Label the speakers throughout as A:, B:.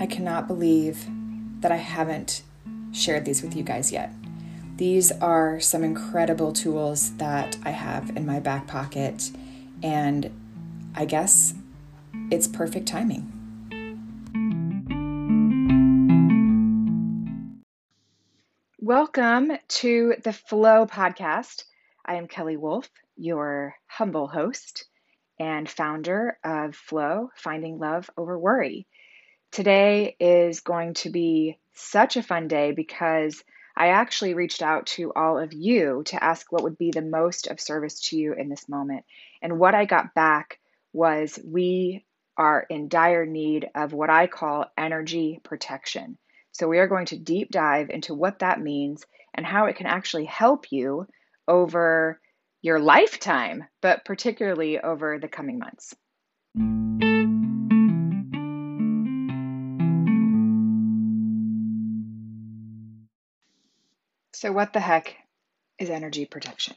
A: I cannot believe that I haven't shared these with you guys yet. These are some incredible tools that I have in my back pocket, and I guess it's perfect timing. Welcome to the Flow podcast. I am Kelly Wolf, your humble host and founder of Flow Finding Love Over Worry. Today is going to be such a fun day because I actually reached out to all of you to ask what would be the most of service to you in this moment. And what I got back was we are in dire need of what I call energy protection. So, we are going to deep dive into what that means and how it can actually help you over your lifetime, but particularly over the coming months. So, what the heck is energy protection?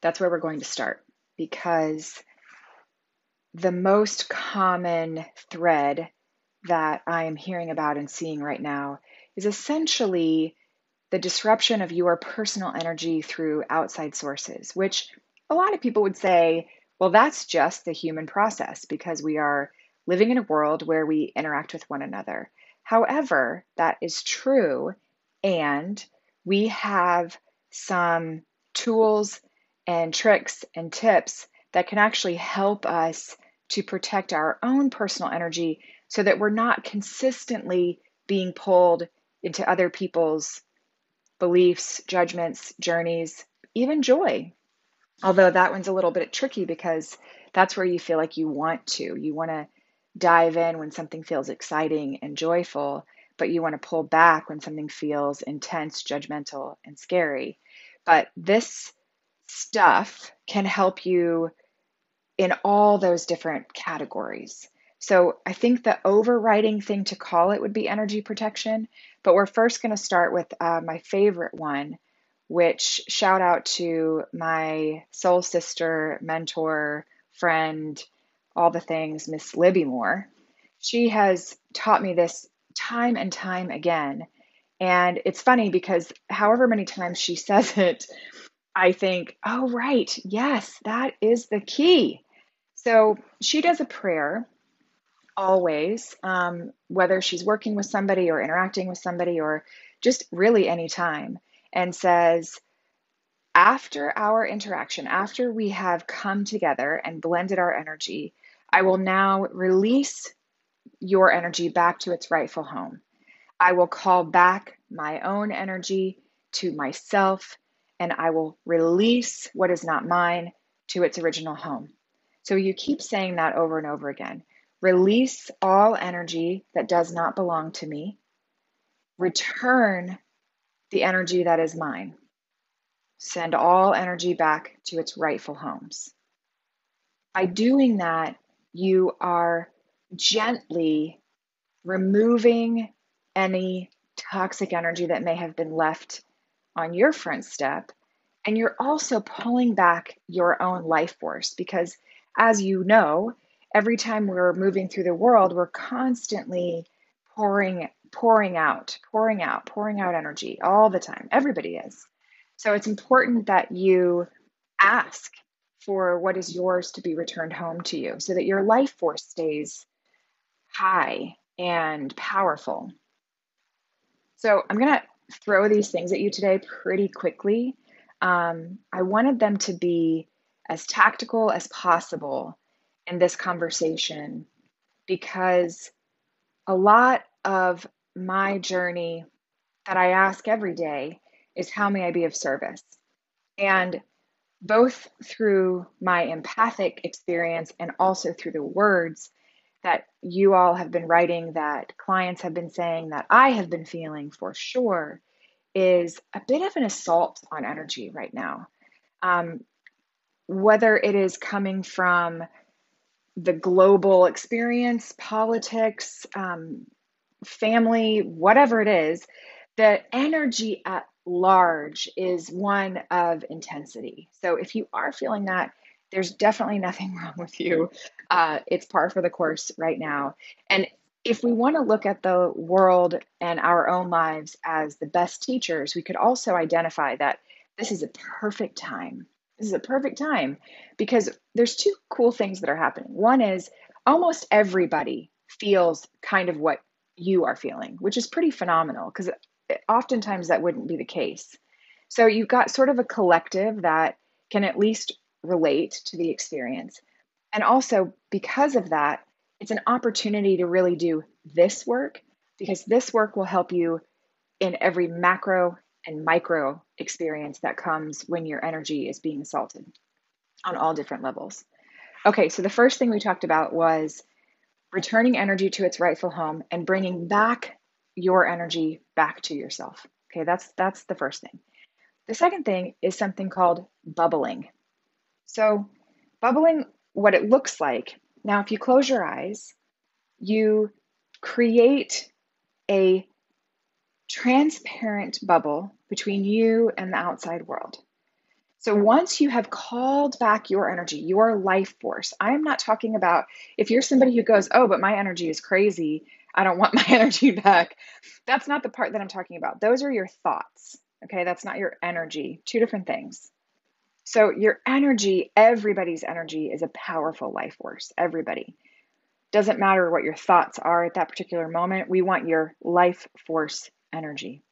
A: That's where we're going to start because the most common thread that I am hearing about and seeing right now is essentially the disruption of your personal energy through outside sources, which a lot of people would say, well, that's just the human process because we are living in a world where we interact with one another. However, that is true and we have some tools and tricks and tips that can actually help us to protect our own personal energy so that we're not consistently being pulled into other people's beliefs, judgments, journeys, even joy. Although that one's a little bit tricky because that's where you feel like you want to. You want to dive in when something feels exciting and joyful but you want to pull back when something feels intense, judgmental, and scary. But this stuff can help you in all those different categories. So I think the overriding thing to call it would be energy protection. But we're first going to start with uh, my favorite one, which shout out to my soul sister, mentor, friend, all the things, Miss Libby Moore. She has taught me this time and time again. And it's funny because however many times she says it, I think, oh, right, yes, that is the key. So she does a prayer always, um, whether she's working with somebody or interacting with somebody or just really any time, and says, after our interaction, after we have come together and blended our energy, I will now release your energy back to its rightful home. I will call back my own energy to myself and I will release what is not mine to its original home. So you keep saying that over and over again. Release all energy that does not belong to me. Return the energy that is mine. Send all energy back to its rightful homes. By doing that, you are gently removing any toxic energy that may have been left on your front step. And you're also pulling back your own life force because, as you know, every time we're moving through the world, we're constantly pouring pouring out, pouring out, pouring out energy all the time. Everybody is. So it's important that you ask for what is yours to be returned home to you so that your life force stays high and powerful. So I'm going to throw these things at you today pretty quickly. Um, I wanted them to be as tactical as possible in this conversation because a lot of my journey that I ask every day is how may I be of service? And both through my empathic experience and also through the words that you all have been writing, that clients have been saying, that I have been feeling for sure, is a bit of an assault on energy right now. Um, whether it is coming from the global experience, politics, um, family, whatever it is, the energy at large is one of intensity. So if you are feeling that, there's definitely nothing wrong with you. Uh, it's par for the course right now. And If we want to look at the world and our own lives as the best teachers, we could also identify that this is a perfect time. This is a perfect time because there's two cool things that are happening. One is almost everybody feels kind of what you are feeling, which is pretty phenomenal because oftentimes that wouldn't be the case. So you've got sort of a collective that can at least relate to the experience. And also, because of that, it's an opportunity to really do this work because this work will help you in every macro and micro experience that comes when your energy is being assaulted on all different levels. Okay, so the first thing we talked about was returning energy to its rightful home and bringing back your energy back to yourself. Okay, that's that's the first thing. The second thing is something called bubbling. So, bubbling what it looks like. Now, if you close your eyes, you create a transparent bubble between you and the outside world. So once you have called back your energy, your life force, I am not talking about if you're somebody who goes, oh, but my energy is crazy. I don't want my energy back. That's not the part that I'm talking about. Those are your thoughts. Okay. That's not your energy. Two different things. So your energy, everybody's energy is a powerful life force. Everybody. Doesn't matter what your thoughts are at that particular moment. We want your life force energy.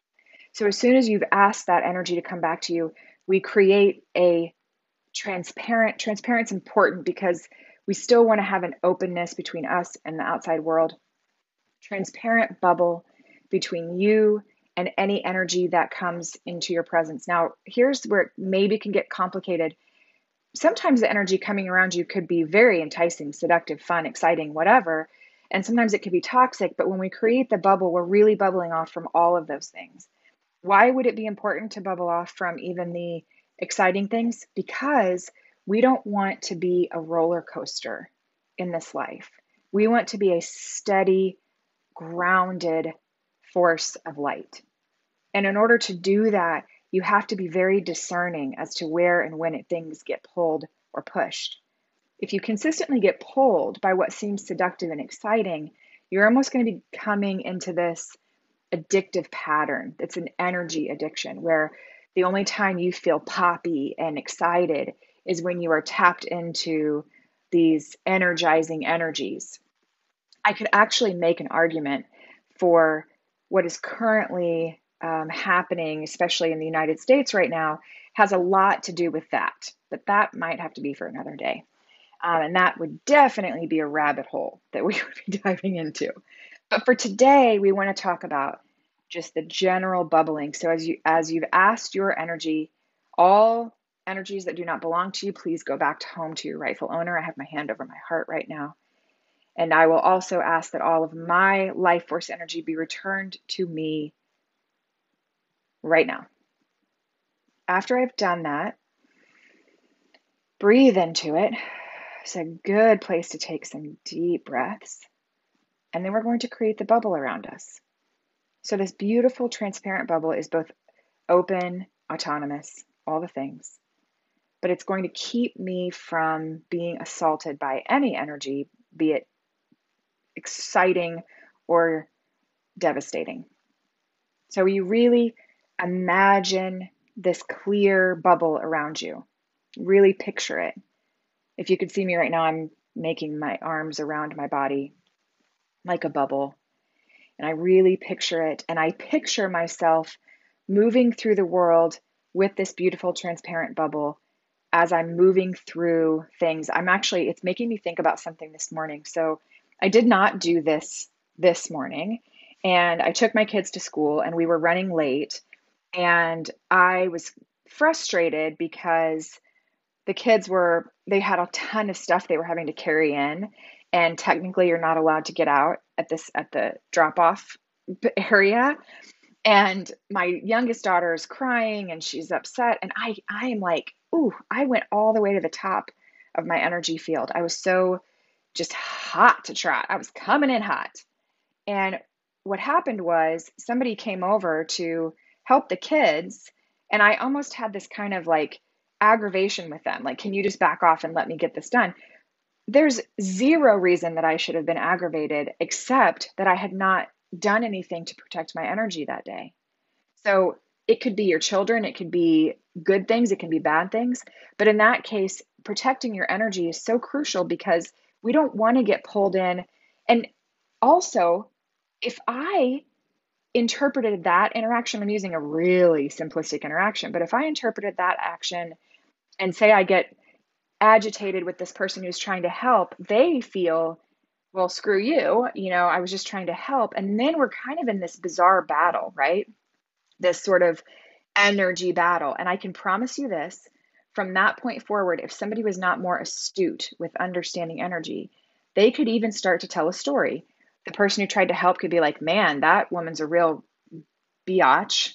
A: So as soon as you've asked that energy to come back to you, we create a transparent transparent's important because we still want to have an openness between us and the outside world transparent bubble between you and any energy that comes into your presence now here's where it maybe can get complicated sometimes the energy coming around you could be very enticing seductive fun exciting whatever and sometimes it could be toxic but when we create the bubble we're really bubbling off from all of those things why would it be important to bubble off from even the exciting things? Because we don't want to be a roller coaster in this life. We want to be a steady, grounded force of light. And in order to do that, you have to be very discerning as to where and when things get pulled or pushed. If you consistently get pulled by what seems seductive and exciting, you're almost going to be coming into this addictive pattern. It's an energy addiction where the only time you feel poppy and excited is when you are tapped into these energizing energies. I could actually make an argument for what is currently um, happening, especially in the United States right now, has a lot to do with that. But that might have to be for another day. Um, and that would definitely be a rabbit hole that we would be diving into. But for today, we want to talk about just the general bubbling. So as you as you've asked your energy, all energies that do not belong to you, please go back to home to your rightful owner. I have my hand over my heart right now. And I will also ask that all of my life force energy be returned to me right now. After I've done that, breathe into it. It's a good place to take some deep breaths. And then we're going to create the bubble around us. So, this beautiful transparent bubble is both open, autonomous, all the things, but it's going to keep me from being assaulted by any energy, be it exciting or devastating. So, you really imagine this clear bubble around you. Really picture it. If you could see me right now, I'm making my arms around my body like a bubble and I really picture it. And I picture myself moving through the world with this beautiful transparent bubble as I'm moving through things. I'm actually, it's making me think about something this morning. So I did not do this this morning. And I took my kids to school and we were running late. And I was frustrated because the kids were, they had a ton of stuff they were having to carry in. And technically you're not allowed to get out at this at the drop off area. And my youngest daughter is crying and she's upset. And i i am like ooh i went all the way to the top of my energy field. I was so just hot to trot. I was coming in hot. And what happened was somebody came over to help the kids and i almost had this kind of like aggravation with them like can you just back off and let me get this done there's zero reason that I should have been aggravated except that I had not done anything to protect my energy that day. So it could be your children, it could be good things, it can be bad things. But in that case, protecting your energy is so crucial because we don't want to get pulled in. And also, if I interpreted that interaction, I'm using a really simplistic interaction, but if I interpreted that action and say I get agitated with this person who's trying to help, they feel, well, screw you. You know, I was just trying to help. And then we're kind of in this bizarre battle, right? This sort of energy battle. And I can promise you this from that point forward, if somebody was not more astute with understanding energy, they could even start to tell a story. The person who tried to help could be like, man, that woman's a real biatch.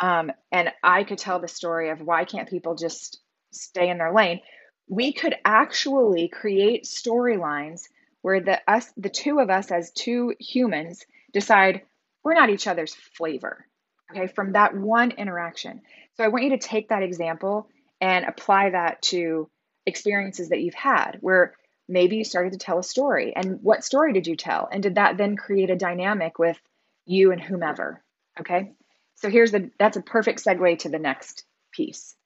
A: Um, and I could tell the story of why can't people just stay in their lane we could actually create storylines where the us the two of us as two humans decide we're not each other's flavor okay from that one interaction so i want you to take that example and apply that to experiences that you've had where maybe you started to tell a story. And what story did you tell? And did that then create a dynamic with you and whomever? Okay? So here's the that's a perfect segue to the next piece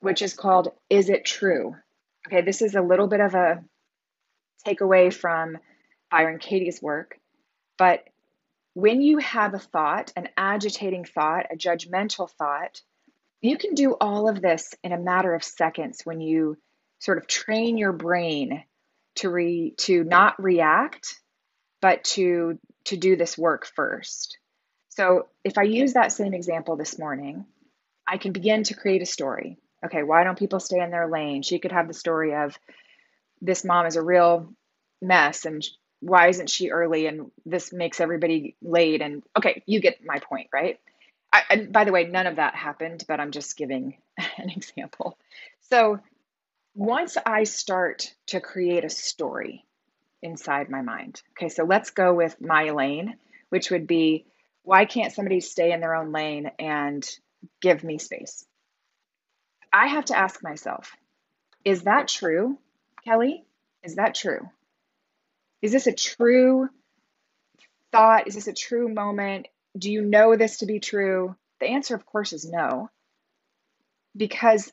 A: which is called is it true? Okay, this is a little bit of a takeaway from Byron Katie's work, but when you have a thought, an agitating thought, a judgmental thought, you can do all of this in a matter of seconds when you sort of train your brain to re to not react, but to to do this work first. So if I use that same example this morning, I can begin to create a story okay, why don't people stay in their lane? She could have the story of this mom is a real mess and why isn't she early and this makes everybody late and okay, you get my point, right? I, and by the way, none of that happened, but I'm just giving an example. So once I start to create a story inside my mind, okay, so let's go with my lane, which would be why can't somebody stay in their own lane and give me space? I have to ask myself, is that true, Kelly? Is that true? Is this a true thought? Is this a true moment? Do you know this to be true? The answer, of course, is no. Because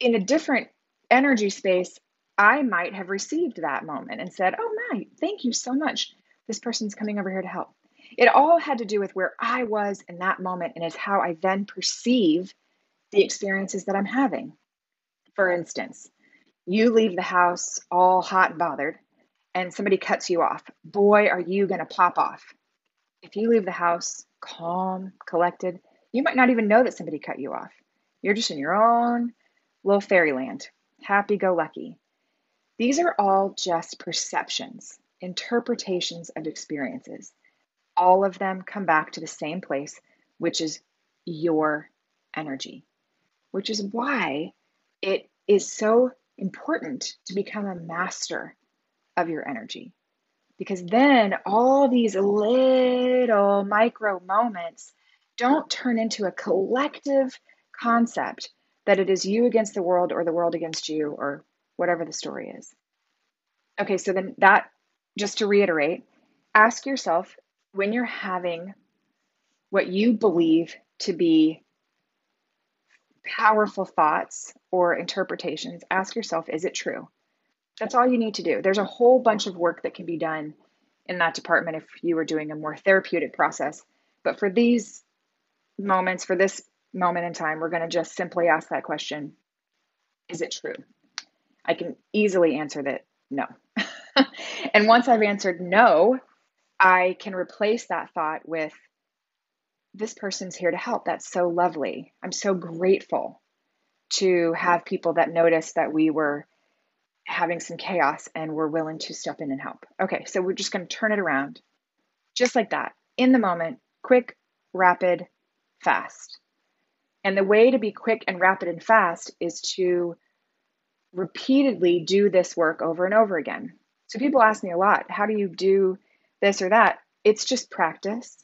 A: in a different energy space, I might have received that moment and said, Oh, my, thank you so much. This person's coming over here to help. It all had to do with where I was in that moment and is how I then perceive the experiences that I'm having. For instance, you leave the house all hot and bothered, and somebody cuts you off. Boy, are you going to pop off. If you leave the house calm, collected, you might not even know that somebody cut you off. You're just in your own little fairyland, happy go lucky. These are all just perceptions, interpretations of experiences. All of them come back to the same place, which is your energy which is why it is so important to become a master of your energy. Because then all these little micro moments don't turn into a collective concept that it is you against the world or the world against you or whatever the story is. Okay, so then that, just to reiterate, ask yourself when you're having what you believe to be powerful thoughts or interpretations, ask yourself, is it true? That's all you need to do. There's a whole bunch of work that can be done in that department if you were doing a more therapeutic process. But for these moments, for this moment in time, we're going to just simply ask that question Is it true? I can easily answer that no. and once I've answered no, I can replace that thought with this person's here to help. That's so lovely. I'm so grateful to have people that noticed that we were having some chaos and were willing to step in and help. Okay, so we're just going to turn it around just like that in the moment, quick, rapid, fast. And the way to be quick and rapid and fast is to repeatedly do this work over and over again. So people ask me a lot, how do you do this or that? It's just practice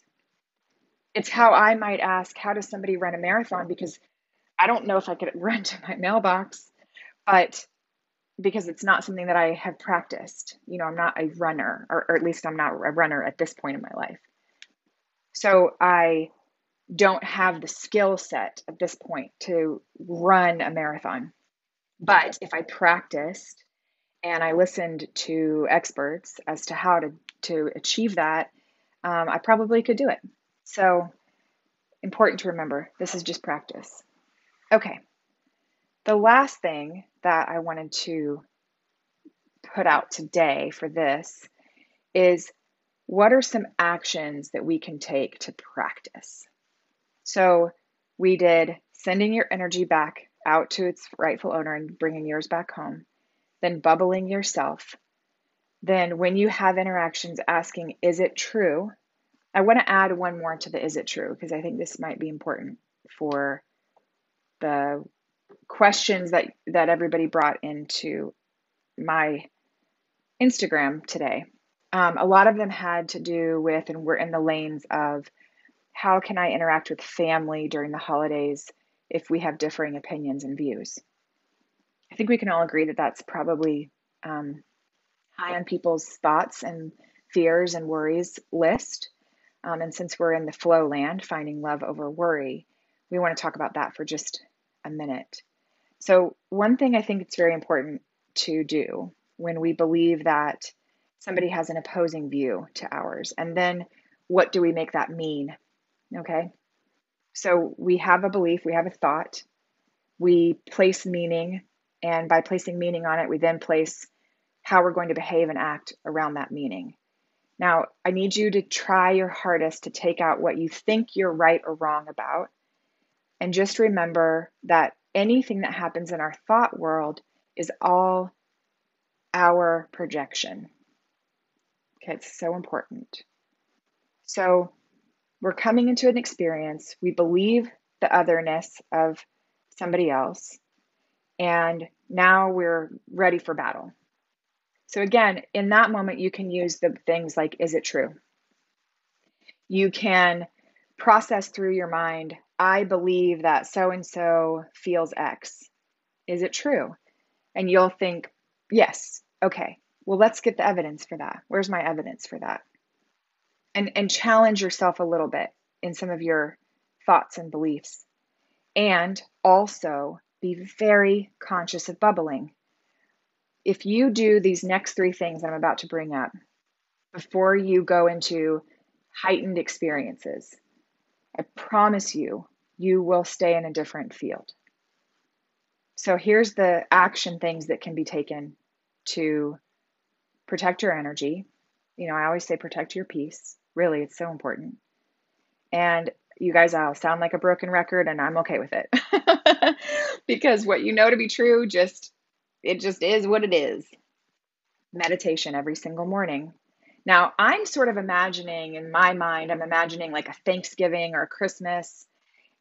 A: it's how I might ask, how does somebody run a marathon? Because I don't know if I could run to my mailbox, but because it's not something that I have practiced. You know, I'm not a runner, or, or at least I'm not a runner at this point in my life. So I don't have the skill set at this point to run a marathon. But if I practiced and I listened to experts as to how to, to achieve that, um, I probably could do it. So, important to remember this is just practice. Okay, the last thing that I wanted to put out today for this is what are some actions that we can take to practice? So, we did sending your energy back out to its rightful owner and bringing yours back home then bubbling yourself. Then, when you have interactions asking, is it true? I want to add one more to the is it true because I think this might be important for the questions that, that everybody brought into my Instagram today. Um, a lot of them had to do with, and we're in the lanes of how can I interact with family during the holidays if we have differing opinions and views. I think we can all agree that that's probably um, high on people's thoughts and fears and worries list. Um, and since we're in the flow land, finding love over worry, we want to talk about that for just a minute. So, one thing I think it's very important to do when we believe that somebody has an opposing view to ours, and then what do we make that mean? Okay. So, we have a belief, we have a thought, we place meaning and by placing meaning on it, we then place how we're going to behave and act around that meaning. Now, I need you to try your hardest to take out what you think you're right or wrong about. And just remember that anything that happens in our thought world is all our projection. Okay, it's so important. So, we're coming into an experience, we believe the otherness of somebody else, and now we're ready for battle. So, again, in that moment, you can use the things like, is it true? You can process through your mind, I believe that so and so feels X. Is it true? And you'll think, yes, okay, well, let's get the evidence for that. Where's my evidence for that? And, and challenge yourself a little bit in some of your thoughts and beliefs. And also be very conscious of bubbling. If you do these next three things I'm about to bring up before you go into heightened experiences, I promise you, you will stay in a different field. So here's the action things that can be taken to protect your energy. You know, I always say protect your peace. Really, it's so important. And you guys, I'll sound like a broken record and I'm okay with it. because what you know to be true just it just is what it is. Meditation every single morning. Now, I'm sort of imagining in my mind, I'm imagining like a Thanksgiving or a Christmas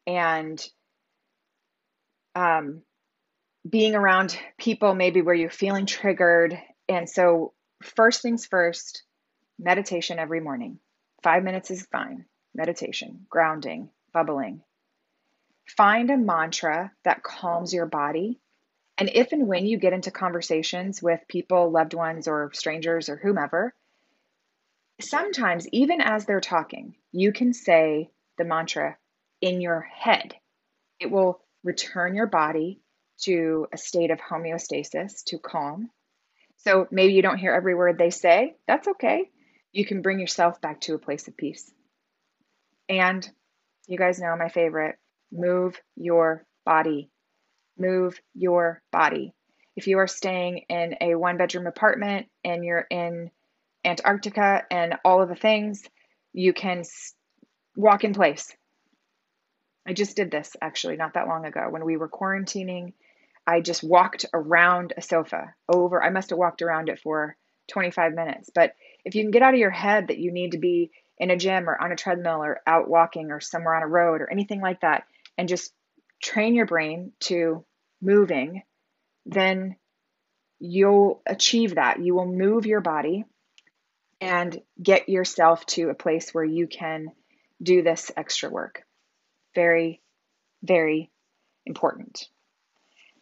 A: and um, being around people maybe where you're feeling triggered. And so, first things first, meditation every morning. Five minutes is fine meditation, grounding, bubbling. Find a mantra that calms your body. And if and when you get into conversations with people, loved ones, or strangers, or whomever, sometimes, even as they're talking, you can say the mantra in your head. It will return your body to a state of homeostasis, to calm. So maybe you don't hear every word they say. That's okay. You can bring yourself back to a place of peace. And you guys know my favorite move your body. Move your body. If you are staying in a one bedroom apartment and you're in Antarctica and all of the things, you can walk in place. I just did this actually not that long ago when we were quarantining. I just walked around a sofa over, I must have walked around it for 25 minutes. But if you can get out of your head that you need to be in a gym or on a treadmill or out walking or somewhere on a road or anything like that and just train your brain to moving, then you'll achieve that. You will move your body and get yourself to a place where you can do this extra work. Very, very important.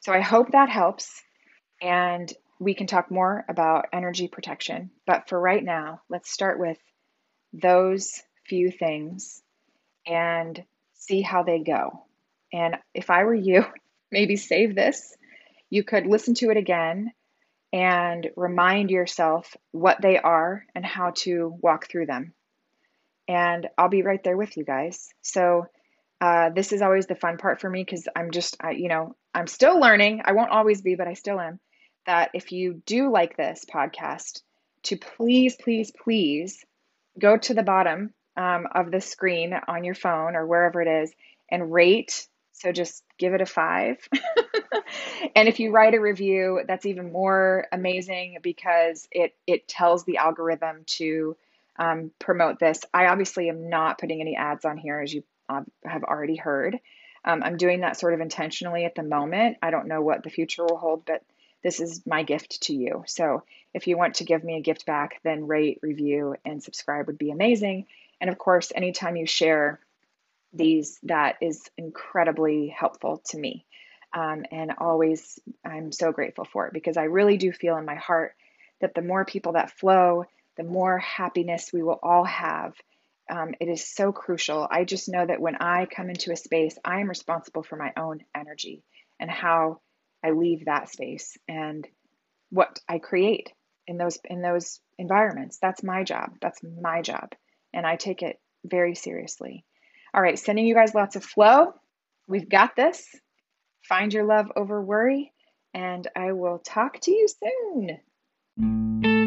A: So I hope that helps. And we can talk more about energy protection. But for right now, let's start with those few things and see how they go. And if I were you, maybe save this. You could listen to it again and remind yourself what they are and how to walk through them. And I'll be right there with you guys. So, uh, this is always the fun part for me because I'm just, I, you know, I'm still learning. I won't always be, but I still am. That if you do like this podcast, to please, please, please go to the bottom um, of the screen on your phone or wherever it is and rate. So just give it a five. and if you write a review, that's even more amazing because it it tells the algorithm to um, promote this. I obviously am not putting any ads on here, as you uh, have already heard. Um, I'm doing that sort of intentionally at the moment. I don't know what the future will hold, but this is my gift to you. So if you want to give me a gift back, then rate, review, and subscribe would be amazing. And of course, anytime you share these, that is incredibly helpful to me. Um, and always, I'm so grateful for it because I really do feel in my heart that the more people that flow, the more happiness we will all have. Um, it is so crucial. I just know that when I come into a space, I am responsible for my own energy and how I leave that space and what I create in those in those environments. That's my job. That's my job, and I take it very seriously. All right, sending you guys lots of flow. We've got this. Find your love over worry, and I will talk to you soon.